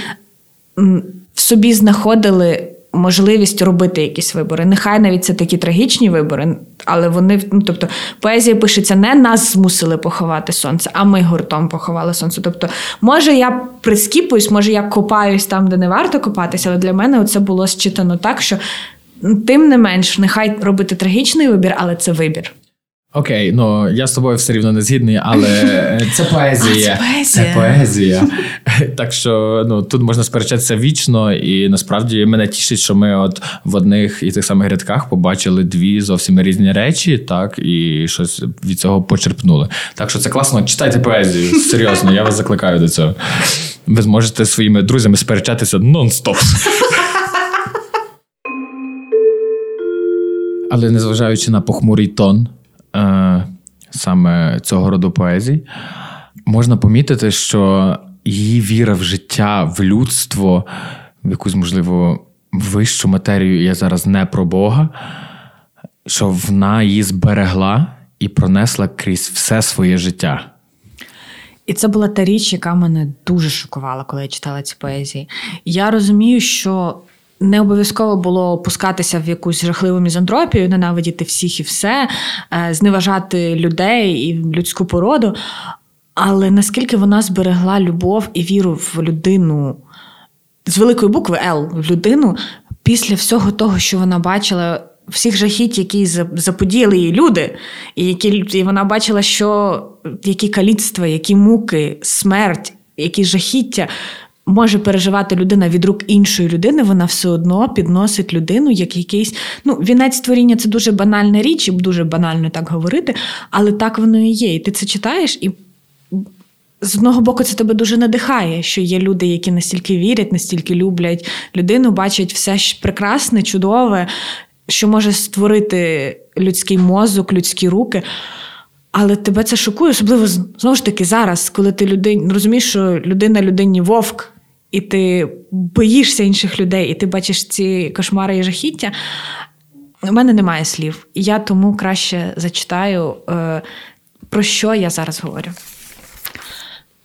в собі знаходили можливість робити якісь вибори. Нехай навіть це такі трагічні вибори, але вони ну, тобто поезія пишеться не нас змусили поховати сонце, а ми гуртом поховали сонце. Тобто, може, я прискіпуюсь, може я копаюсь там, де не варто копатися, але для мене це було считано так, що тим не менш, нехай робити трагічний вибір, але це вибір. Окей, ну я з тобою все рівно не згідний, але це поезія. А, це поезія. Це поезія. Так що ну тут можна сперечатися вічно, і насправді мене тішить, що ми от в одних і тих самих рядках побачили дві зовсім різні речі, так і щось від цього почерпнули. Так що це класно. Читайте поезію. Серйозно, я вас закликаю до цього. Ви зможете своїми друзями сперечатися нон-стоп. Але незважаючи на похмурий тон е, саме цього роду поезій, можна помітити, що її віра в життя, в людство, в якусь, можливо, вищу матерію, я зараз не про Бога, що вона її зберегла і пронесла крізь все своє життя. І це була та річ, яка мене дуже шокувала, коли я читала ці поезії. Я розумію, що не обов'язково було опускатися в якусь жахливу мізантропію, ненавидіти всіх і все, е, зневажати людей і людську породу. Але наскільки вона зберегла любов і віру в людину з великої букви Л в людину після всього того, що вона бачила. Всіх жахіть, які заподіяли її люди, і які і вона бачила, що які каліцтва, які муки, смерть, які жахіття може переживати людина від рук іншої людини, вона все одно підносить людину як якийсь. Ну, вінець творіння це дуже банальна річ, і дуже банально так говорити, але так воно і є. І ти це читаєш, і з одного боку, це тебе дуже надихає, що є люди, які настільки вірять, настільки люблять людину, бачать все прекрасне, чудове, що може створити людський мозок, людські руки. Але тебе це шокує, особливо знову ж таки зараз, коли ти людин, розумієш, що людина людині вовк, і ти боїшся інших людей, і ти бачиш ці кошмари і жахіття. У мене немає слів. Я тому краще зачитаю, е, про що я зараз говорю.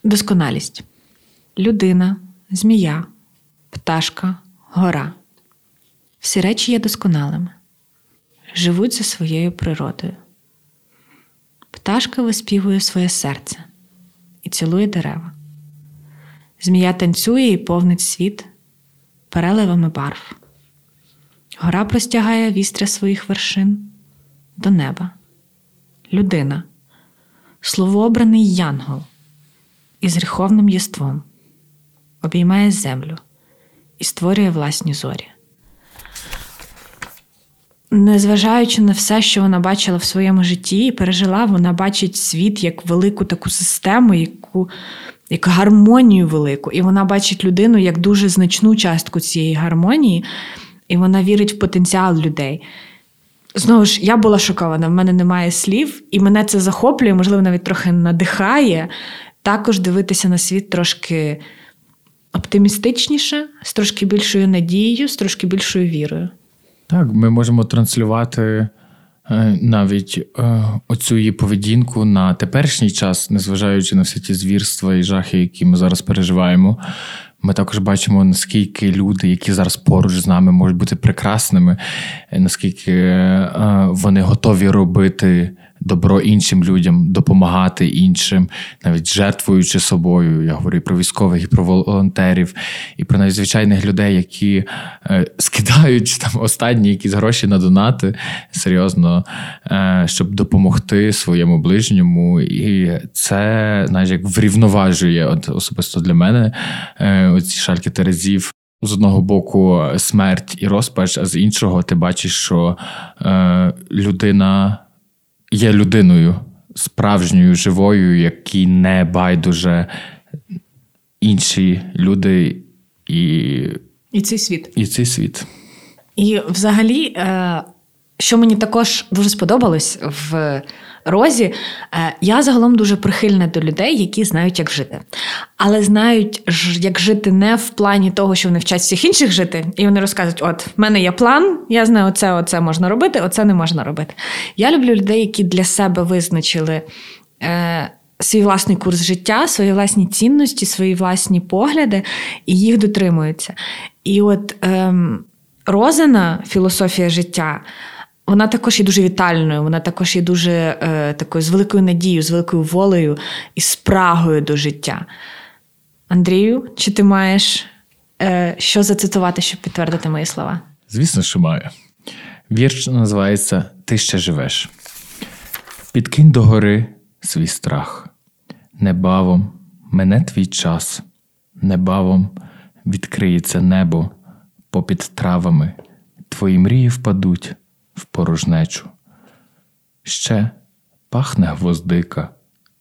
Досконалість. Людина, змія, пташка, гора. Всі речі є досконалими, живуть за своєю природою. Пташка виспівує своє серце і цілує дерева. Змія танцює і повнить світ переливами барв. Гора простягає вістря своїх вершин до неба. Людина, словообраний янгол із гріховним єством, обіймає землю і створює власні зорі. Незважаючи на все, що вона бачила в своєму житті і пережила, вона бачить світ як велику таку систему, яку, як гармонію велику. І вона бачить людину як дуже значну частку цієї гармонії, і вона вірить в потенціал людей. Знову ж, я була шокована, в мене немає слів, і мене це захоплює, можливо, навіть трохи надихає також дивитися на світ трошки оптимістичніше, з трошки більшою надією, з трошки більшою вірою. Так, ми можемо транслювати е, навіть е, оцю її поведінку на теперішній час, незважаючи на всі ті звірства і жахи, які ми зараз переживаємо. Ми також бачимо, наскільки люди, які зараз поруч з нами, можуть бути прекрасними, наскільки вони готові робити добро іншим людям, допомагати іншим, навіть жертвуючи собою. Я говорю і про військових, і про волонтерів, і про надзвичайних людей, які е, скидають там останні якісь гроші на донати серйозно, е, щоб допомогти своєму ближньому. І це, знаєш, як врівноважує от особисто для мене е, оці шальки терезів. З одного боку смерть і розпач, а з іншого ти бачиш, що е, людина є людиною справжньою, живою, якій не байдуже інші люди і і цей світ. І цей світ. І взагалі, е, що мені також дуже сподобалось в розі, е, я загалом дуже прихильна до людей, які знають, як жити. Але знають, як жити не в плані того, що вони вчать всіх інших жити, і вони розказують: от, в мене є план, я знаю, оце, оце можна робити, оце не можна робити. Я люблю людей, які для себе визначили. Е, Свій власний курс життя, свої власні цінності, свої власні погляди, і їх дотримуються. І от ем, Розина філософія життя вона також є дуже вітальною, вона також є дуже е, такою з великою надією, з великою волею і спрагою до життя. Андрію, чи ти маєш е, що зацитувати, щоб підтвердити мої слова? Звісно, що маю. Вірш називається Ти ще живеш. Підкинь до гори свій страх. Небавом мене твій час, небавом відкриється небо попід травами, твої мрії впадуть в порожнечу. Ще пахне гвоздика,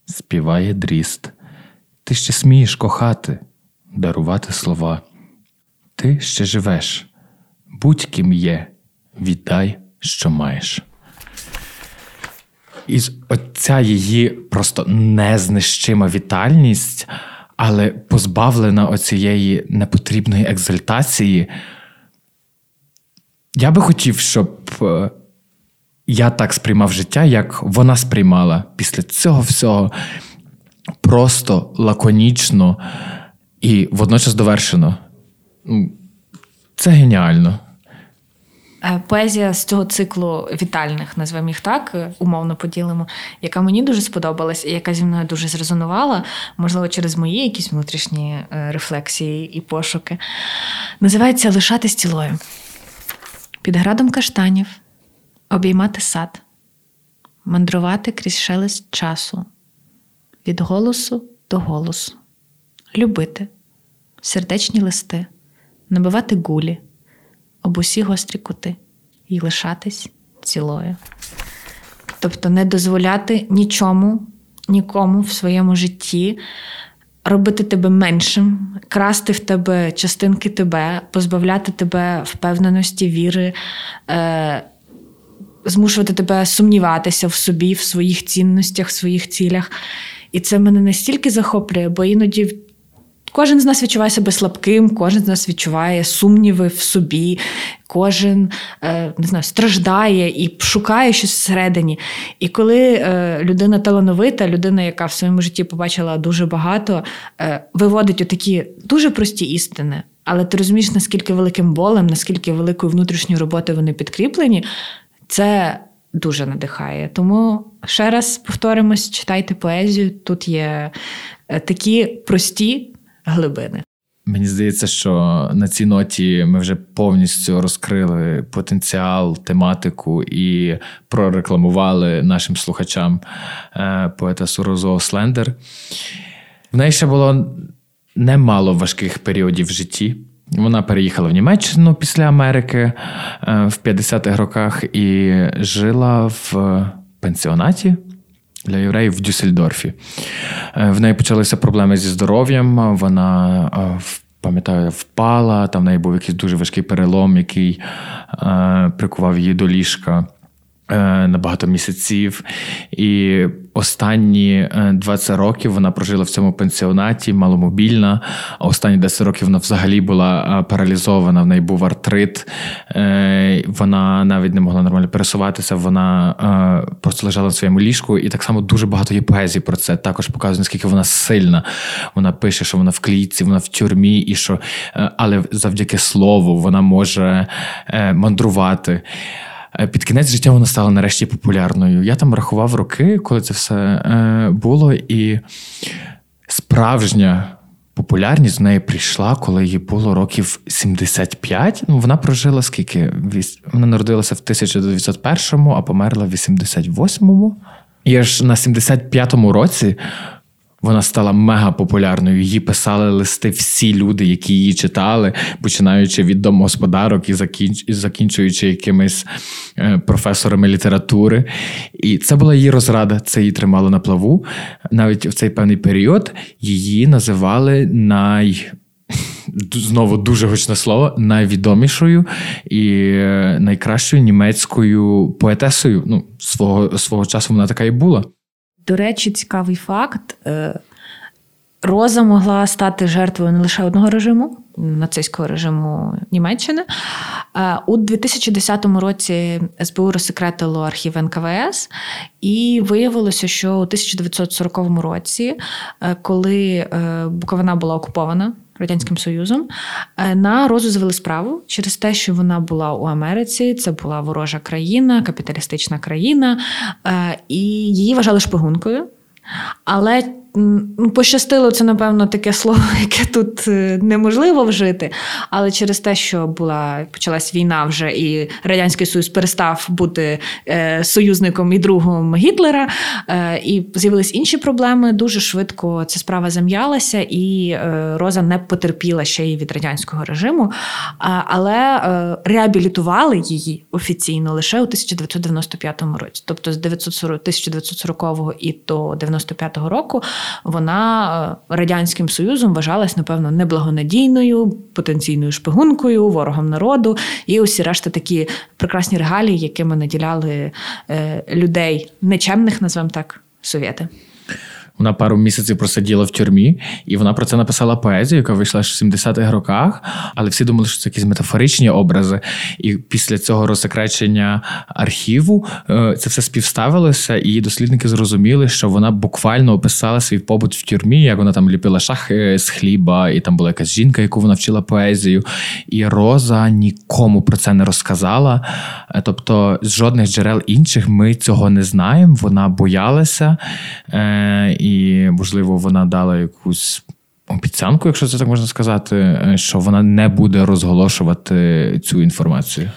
співає дріст. Ти ще смієш кохати, дарувати слова. Ти ще живеш, будь ким є, віддай, що маєш. І оця її просто незнищима вітальність, але позбавлена оцієї непотрібної екзальтації. Я би хотів, щоб е, я так сприймав життя, як вона сприймала після цього всього просто лаконічно і водночас довершено. Це геніально. Е, поезія з цього циклу вітальних, назвемо їх так, е, умовно поділимо, яка мені дуже сподобалась і яка зі мною дуже зрезонувала, можливо, через мої якісь внутрішні рефлексії і пошуки, називається Лишатись цілою під градом каштанів, обіймати сад, мандрувати крізь шелест часу, від голосу до голосу, любити, сердечні листи, набивати гулі, об усі гострі кути і лишатись цілою. Тобто не дозволяти нічому, нікому в своєму житті робити тебе меншим, красти в тебе частинки тебе, позбавляти тебе впевненості, віри, е, змушувати тебе сумніватися в собі, в своїх цінностях, в своїх цілях. І це мене настільки захоплює, бо іноді Кожен з нас відчуває себе слабким, кожен з нас відчуває сумніви в собі, кожен е, не знаю, страждає і шукає щось всередині. І коли е, людина талановита, людина, яка в своєму житті побачила дуже багато, е, виводить отакі дуже прості істини. Але ти розумієш, наскільки великим болем, наскільки великою внутрішньою роботою вони підкріплені, це дуже надихає. Тому ще раз повторимось, читайте поезію. Тут є такі прості глибини. Мені здається, що на цій ноті ми вже повністю розкрили потенціал, тематику і прорекламували нашим слухачам е, поета Сурозо Слендер. В неї ще було немало важких періодів в житті. Вона переїхала в Німеччину після Америки е, в 50-х роках і жила в пенсіонаті для євреїв в Дюссельдорфі. Е, в неї почалися проблеми зі здоров'ям. Вона е, пам'ятаю, впала. Там в неї був якийсь дуже важкий перелом, який е, прикував її до ліжка. Е, на багато місяців, і останні 20 е, років вона прожила в цьому пенсіонаті, маломобільна. А останні 10 років вона взагалі була е, паралізована. В неї був артрит, вона навіть не могла нормально пересуватися. Вона просто лежала на своєму ліжку, і так само дуже багато є поезії про це. Також показує, наскільки вона сильна. Вона пише, що вона в клітці, вона в тюрмі, і що але завдяки слову вона може мандрувати. Е, під кінець життя вона стала нарешті популярною. Я там рахував роки, коли це все е, було, і справжня. Популярність в неї прийшла, коли їй було років 75. Ну, вона прожила скільки? Вона народилася в 1901-му, а померла в 88-му. І аж на 75-му році вона стала мега популярною. Її писали листи всі люди, які її читали, починаючи від домогосподарок і закінчуючи якимись е, професорами літератури. І це була її розрада, це її тримало на плаву. Навіть в цей певний період її називали най. Знову дуже гучне слово, найвідомішою і е, найкращою німецькою поетесою. Ну, свого свого часу вона така і була. До речі, цікавий факт. Е, Роза могла стати жертвою не лише одного режиму, нацистського режиму Німеччини. Е, у 2010 році СБУ розсекретило архів НКВС, і виявилося, що у 1940 році, е, коли Буковина була окупована. Радянським Союзом на розу завели справу через те, що вона була у Америці. Це була ворожа країна, капіталістична країна, і її вважали шпигункою. Але пощастило, це, напевно, таке слово, яке тут е, неможливо вжити. Але через те, що була почалась війна вже, і Радянський Союз перестав бути е, союзником і другом Гітлера, е, і з'явились інші проблеми. Дуже швидко ця справа зам'ялася, і е, Роза не потерпіла ще й від радянського режиму. але е, реабілітували її офіційно лише у 1995 році. Тобто з 1940 і до 95 року вона е, радянським союзом вважалась, напевно, неблагонадійною, потенційною шпигункою, ворогом народу і усі решта такі прекрасні регалії, якими наділяли е, людей нечемних, назвемо так, совєти. Вона пару місяців просиділа в тюрмі, і вона про це написала поезію, яка вийшла в 70-х роках. Але всі думали, що це якісь метафоричні образи. І після цього розсекречення архіву е, це все співставилося, і дослідники зрозуміли, що вона буквально описала свій побут в тюрмі, як вона там ліпила шахи з хліба, і там була якась жінка, яку вона вчила поезію. І Роза нікому про це не розказала. Е, тобто, з жодних джерел інших ми цього не знаємо. Вона боялася. Е, і, можливо, вона дала якусь обіцянку, якщо це так можна сказати, е, що вона не буде розголошувати цю інформацію.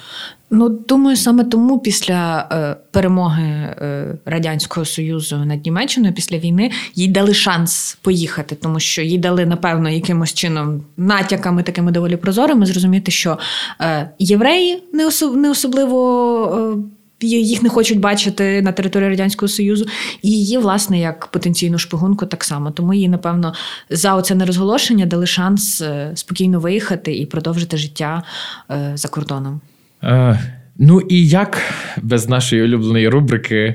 Ну, думаю, саме тому після е, перемоги е, Радянського Союзу над Німеччиною після війни їй дали шанс поїхати, тому що їй дали, напевно, якимось чином натяками такими доволі прозорими зрозуміти, що е, євреї не, особ, не особливо. Їх не хочуть бачити на території радянського союзу, і її, власне, як потенційну шпигунку, так само. Тому їй, напевно, за оце нерозголошення дали шанс е, спокійно виїхати і продовжити життя е, за кордоном. Е, ну і як без нашої улюбленої рубрики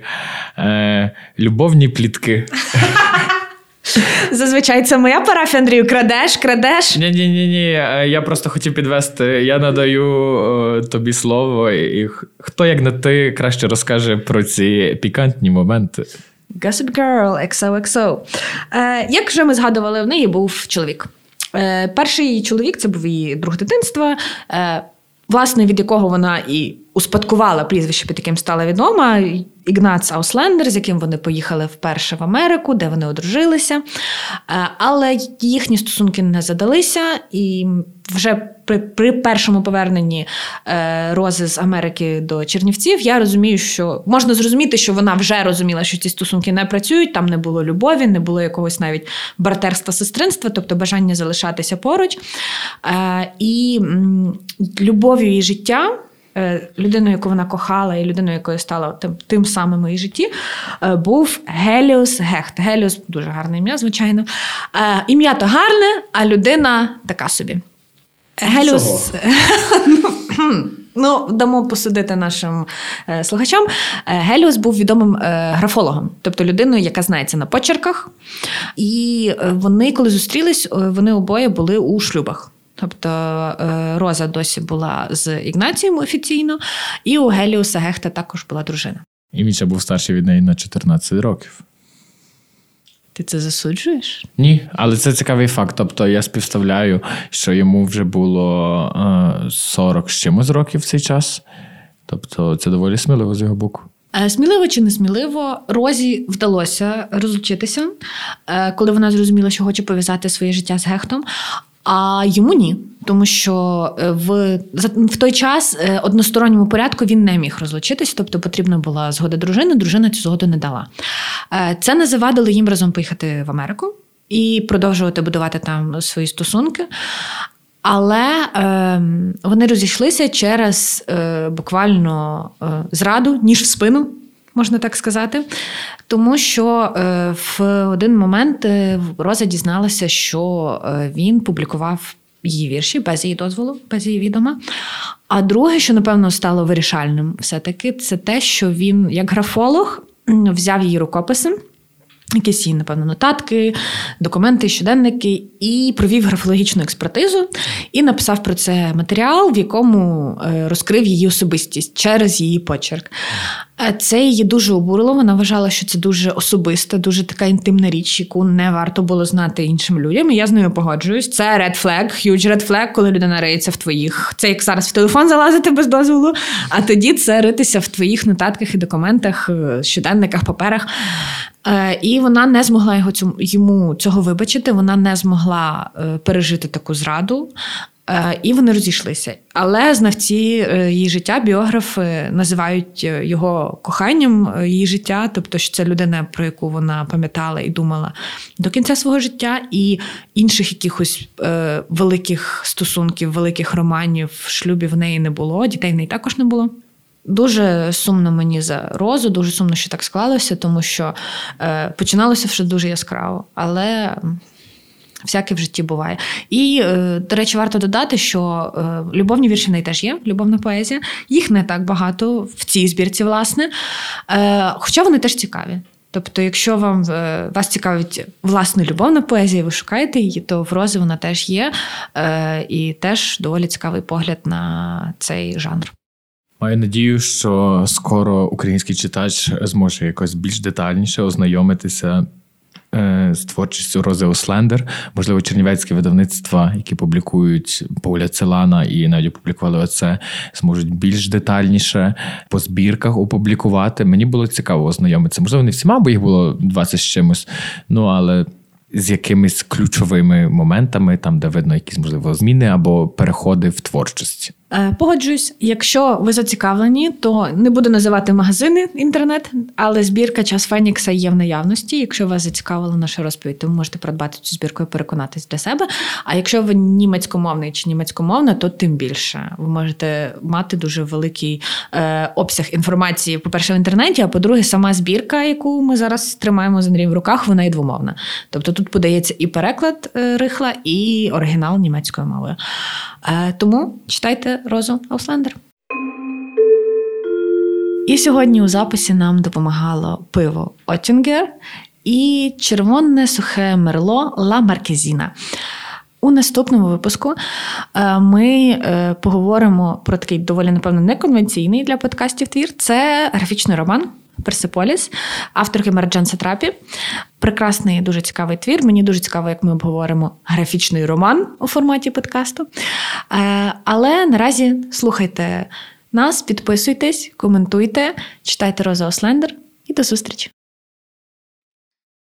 е, любовні плітки. Зазвичай це моя парафія, Андрію. Крадеш, крадеш. Ні, ні, ні, ні. Я просто хотів підвести. Я надаю о, тобі слово, і хто, як не ти, краще розкаже про ці пікантні моменти. Gossip Girl, XOXO. Е, Як вже ми згадували, в неї був чоловік. Е, Перший чоловік це був її друг дитинства, е, власне, від якого вона і успадкувала прізвище, під яким стала відома. Ігнац Ауслендер, з яким вони поїхали вперше в Америку, де вони одружилися. Е, але їхні стосунки не задалися, і вже при при першому поверненні е, Рози з Америки до Чернівців я розумію, що можна зрозуміти, що вона вже розуміла, що ці стосунки не працюють, там не було любові, не було якогось навіть братерства, сестринства, тобто бажання залишатися поруч. Е, і любов'ю її життя. Е, людиною, яку вона кохала, і людиною, якою стала тим тим самим у її житті, е, був Геліус Гехт. Геліус дуже гарне ім'я, звичайно. Е, ім'я то гарне, а людина така собі. Геліус. Ну, дамо посудити нашим е, слухачам. Е, Геліус був відомим е, графологом, тобто людиною, яка знається на почерках. І е, вони, коли зустрілись, е, вони обоє були у шлюбах. Тобто е, Роза досі була з Ігнацієм офіційно, і у Геліуса Гехта також була дружина. І він ще був старший від неї на 14 років. Ти це засуджуєш? Ні, але це цікавий факт. Тобто я співставляю, що йому вже було е, 40 з чимось років в цей час. Тобто це доволі сміливо з його боку. Е, Сміливо чи не сміливо, Розі вдалося розлучитися, е, коли вона зрозуміла, що хоче пов'язати своє життя з гехтом. А йому ні, тому що е, в, в той час е, односторонньому порядку він не міг розлучитись, тобто потрібна була згода дружини. Дружина цю згоду не дала. Е, Це не завадило їм разом поїхати в Америку і продовжувати будувати там свої стосунки. Але е, вони розійшлися через е, буквально е, зраду, ніж в спину, можна так сказати. Тому що е, в один момент е, Роза дізналася, що е, він публікував її вірші без її дозволу, без її відома. А друге, що напевно стало вирішальним, все-таки це те, що він, як графолог, взяв її рукописи якісь її, напевно, нотатки, документи, щоденники, і провів графологічну експертизу і написав про це матеріал, в якому е, розкрив її особистість через її почерк. Е, Це її дуже обурило. Вона вважала, що це дуже особиста, дуже така інтимна річ, яку не варто було знати іншим людям. І я з нею погоджуюсь. Це red flag, huge red flag, коли людина риється в твоїх. Це як зараз в телефон залазити без дозволу, а тоді це ритися в твоїх нотатках і документах, е, щоденниках, паперах. Е, І вона не змогла його цьому йому цього вибачити. Вона не змогла е, пережити таку зраду. Е, І вони розійшлися. Але знавці її життя, біографи називають його коханням її життя, тобто, що це людина, про яку вона пам'ятала і думала до кінця свого життя, і інших якихось великих стосунків, великих романів в шлюбі в неї не було. Дітей в неї також не було. Дуже сумно мені за розу, дуже сумно, що так склалося, тому що е, починалося все дуже яскраво, але всяке в житті буває. І, е, до речі, варто додати, що е, любовні вірші в теж є, любовна поезія. Їх не так багато в цій збірці, власне. Е, хоча вони теж цікаві. Тобто, якщо вам е, вас цікавить власне любовна поезія, ви шукаєте її, то в Рози вона теж є, е, і теж доволі цікавий погляд на цей жанр. Маю надію, що скоро український читач зможе якось більш детальніше ознайомитися е, з творчістю Рози Ослендер, можливо, чернівецькі видавництва, які публікують погляд Целана і навіть опублікували оце, зможуть більш детальніше по збірках опублікувати. Мені було цікаво ознайомитися. Можливо, не всіма, бо їх було 20 з чимось. Ну але. З якимись ключовими моментами, там де видно якісь можливо зміни або переходи в творчості. Е, Погоджуюсь, якщо ви зацікавлені, то не буду називати магазини інтернет, але збірка час Фенікса є в наявності. Якщо вас зацікавила наша розповідь, то ви можете придбати цю збірку і переконатись для себе. А якщо ви німецькомовний чи німецькомовна, то тим більше ви можете мати дуже великий е, обсяг інформації, по-перше, в інтернеті, а по-друге, сама збірка, яку ми зараз тримаємо з Андрієм в руках, вона є двомовна. Тобто тут подається і переклад е, рихла, і оригінал німецькою мовою. Е, тому читайте Розу Ауслендер. І сьогодні у записі нам допомагало пиво Оттінгер і червоне сухе мерло Ла Маркезіна. У наступному випуску е, ми е, поговоримо про такий доволі, напевно, неконвенційний для подкастів твір. Це графічний роман Персиполіс, авторки Марджан Сатрапі. Прекрасний, дуже цікавий твір. Мені дуже цікаво, як ми обговоримо графічний роман у форматі подкасту. Е, Але наразі слухайте нас, підписуйтесь, коментуйте, читайте Роза Ослендер і до зустрічі!